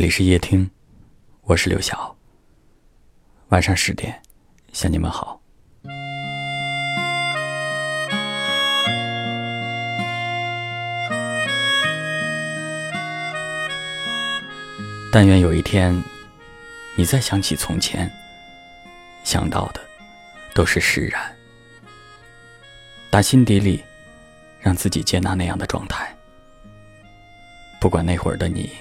这里是夜听，我是刘晓。晚上十点，向你们好。但愿有一天，你再想起从前，想到的都是释然，打心底里让自己接纳那样的状态。不管那会儿的你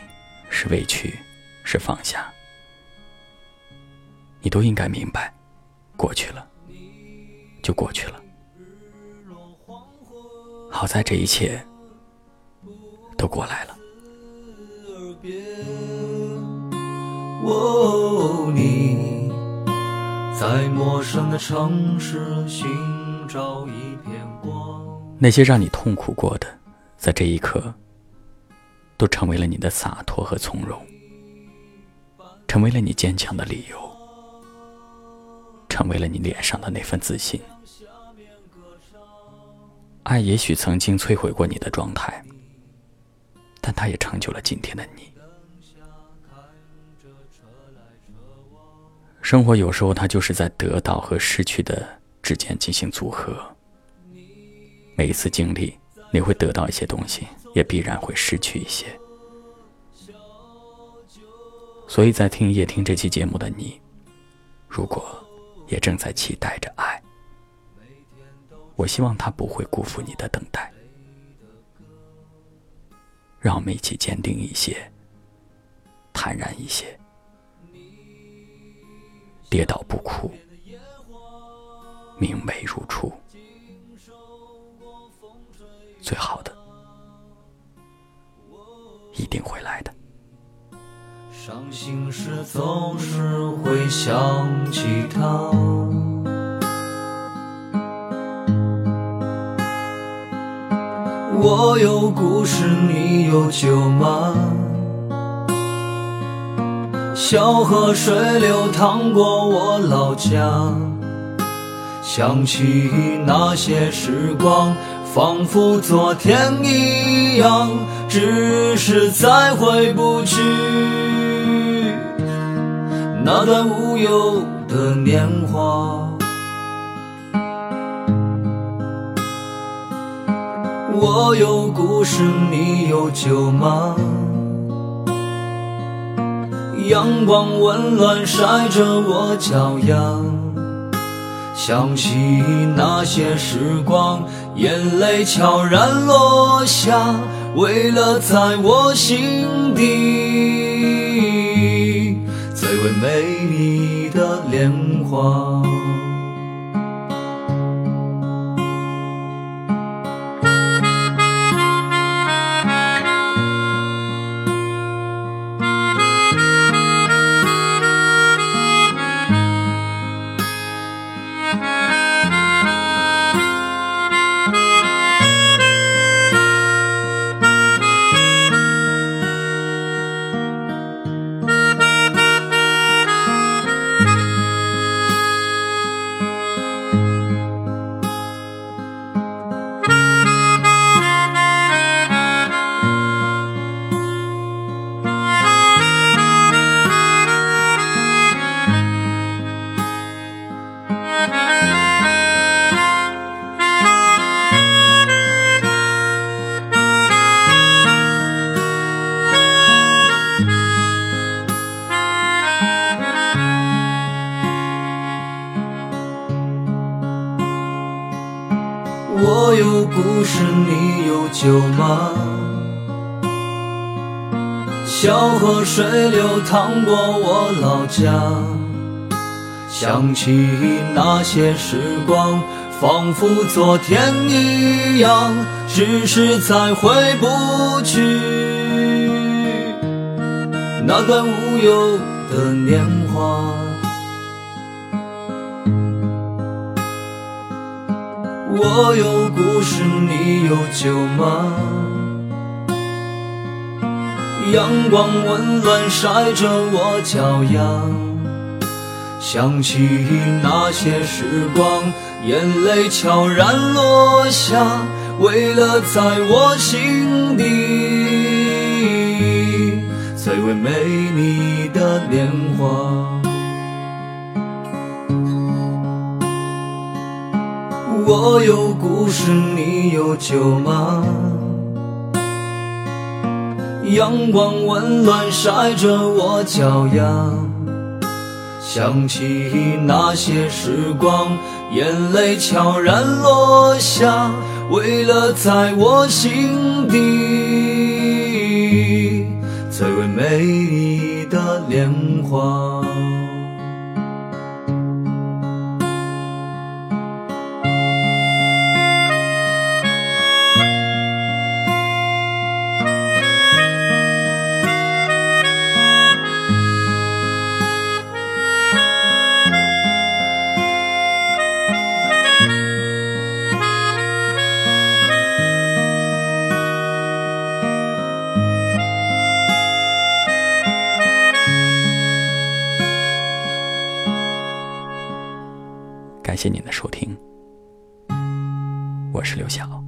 是委屈是放下，你都应该明白，过去了就过去了。好在这一切都过来了。你在陌生的城市寻找一片光。那些让你痛苦过的，在这一刻。都成为了你的洒脱和从容，成为了你坚强的理由，成为了你脸上的那份自信。爱也许曾经摧毁过你的状态，但它也成就了今天的你。生活有时候它就是在得到和失去的之间进行组合。每一次经历，你会得到一些东西。也必然会失去一些，所以在听夜听这期节目的你，如果也正在期待着爱，我希望他不会辜负你的等待。让我们一起坚定一些，坦然一些，跌倒不哭，明媚如定会来的。伤心时总是会想起他。我有故事，你有酒吗？小河水流淌过我老家，想起那些时光。仿佛昨天一样，只是再回不去那段无忧的年华。我有故事，你有酒吗？阳光温暖晒着我脚丫。想起那些时光，眼泪悄然落下，为了在我心底最为美丽的莲花。我有故事，你有酒吗？小河水流淌过我老家，想起那些时光，仿佛昨天一样，只是再回不去那段无忧的年华。我有故事，你有酒吗？阳光温暖晒着我脚丫，想起那些时光，眼泪悄然落下，为了在我心底最为美丽的年华。我有故事，你有酒吗？阳光温暖晒着我脚丫，想起那些时光，眼泪悄然落下，为了在我心底最为美丽的莲花。感谢您的收听，我是刘晓，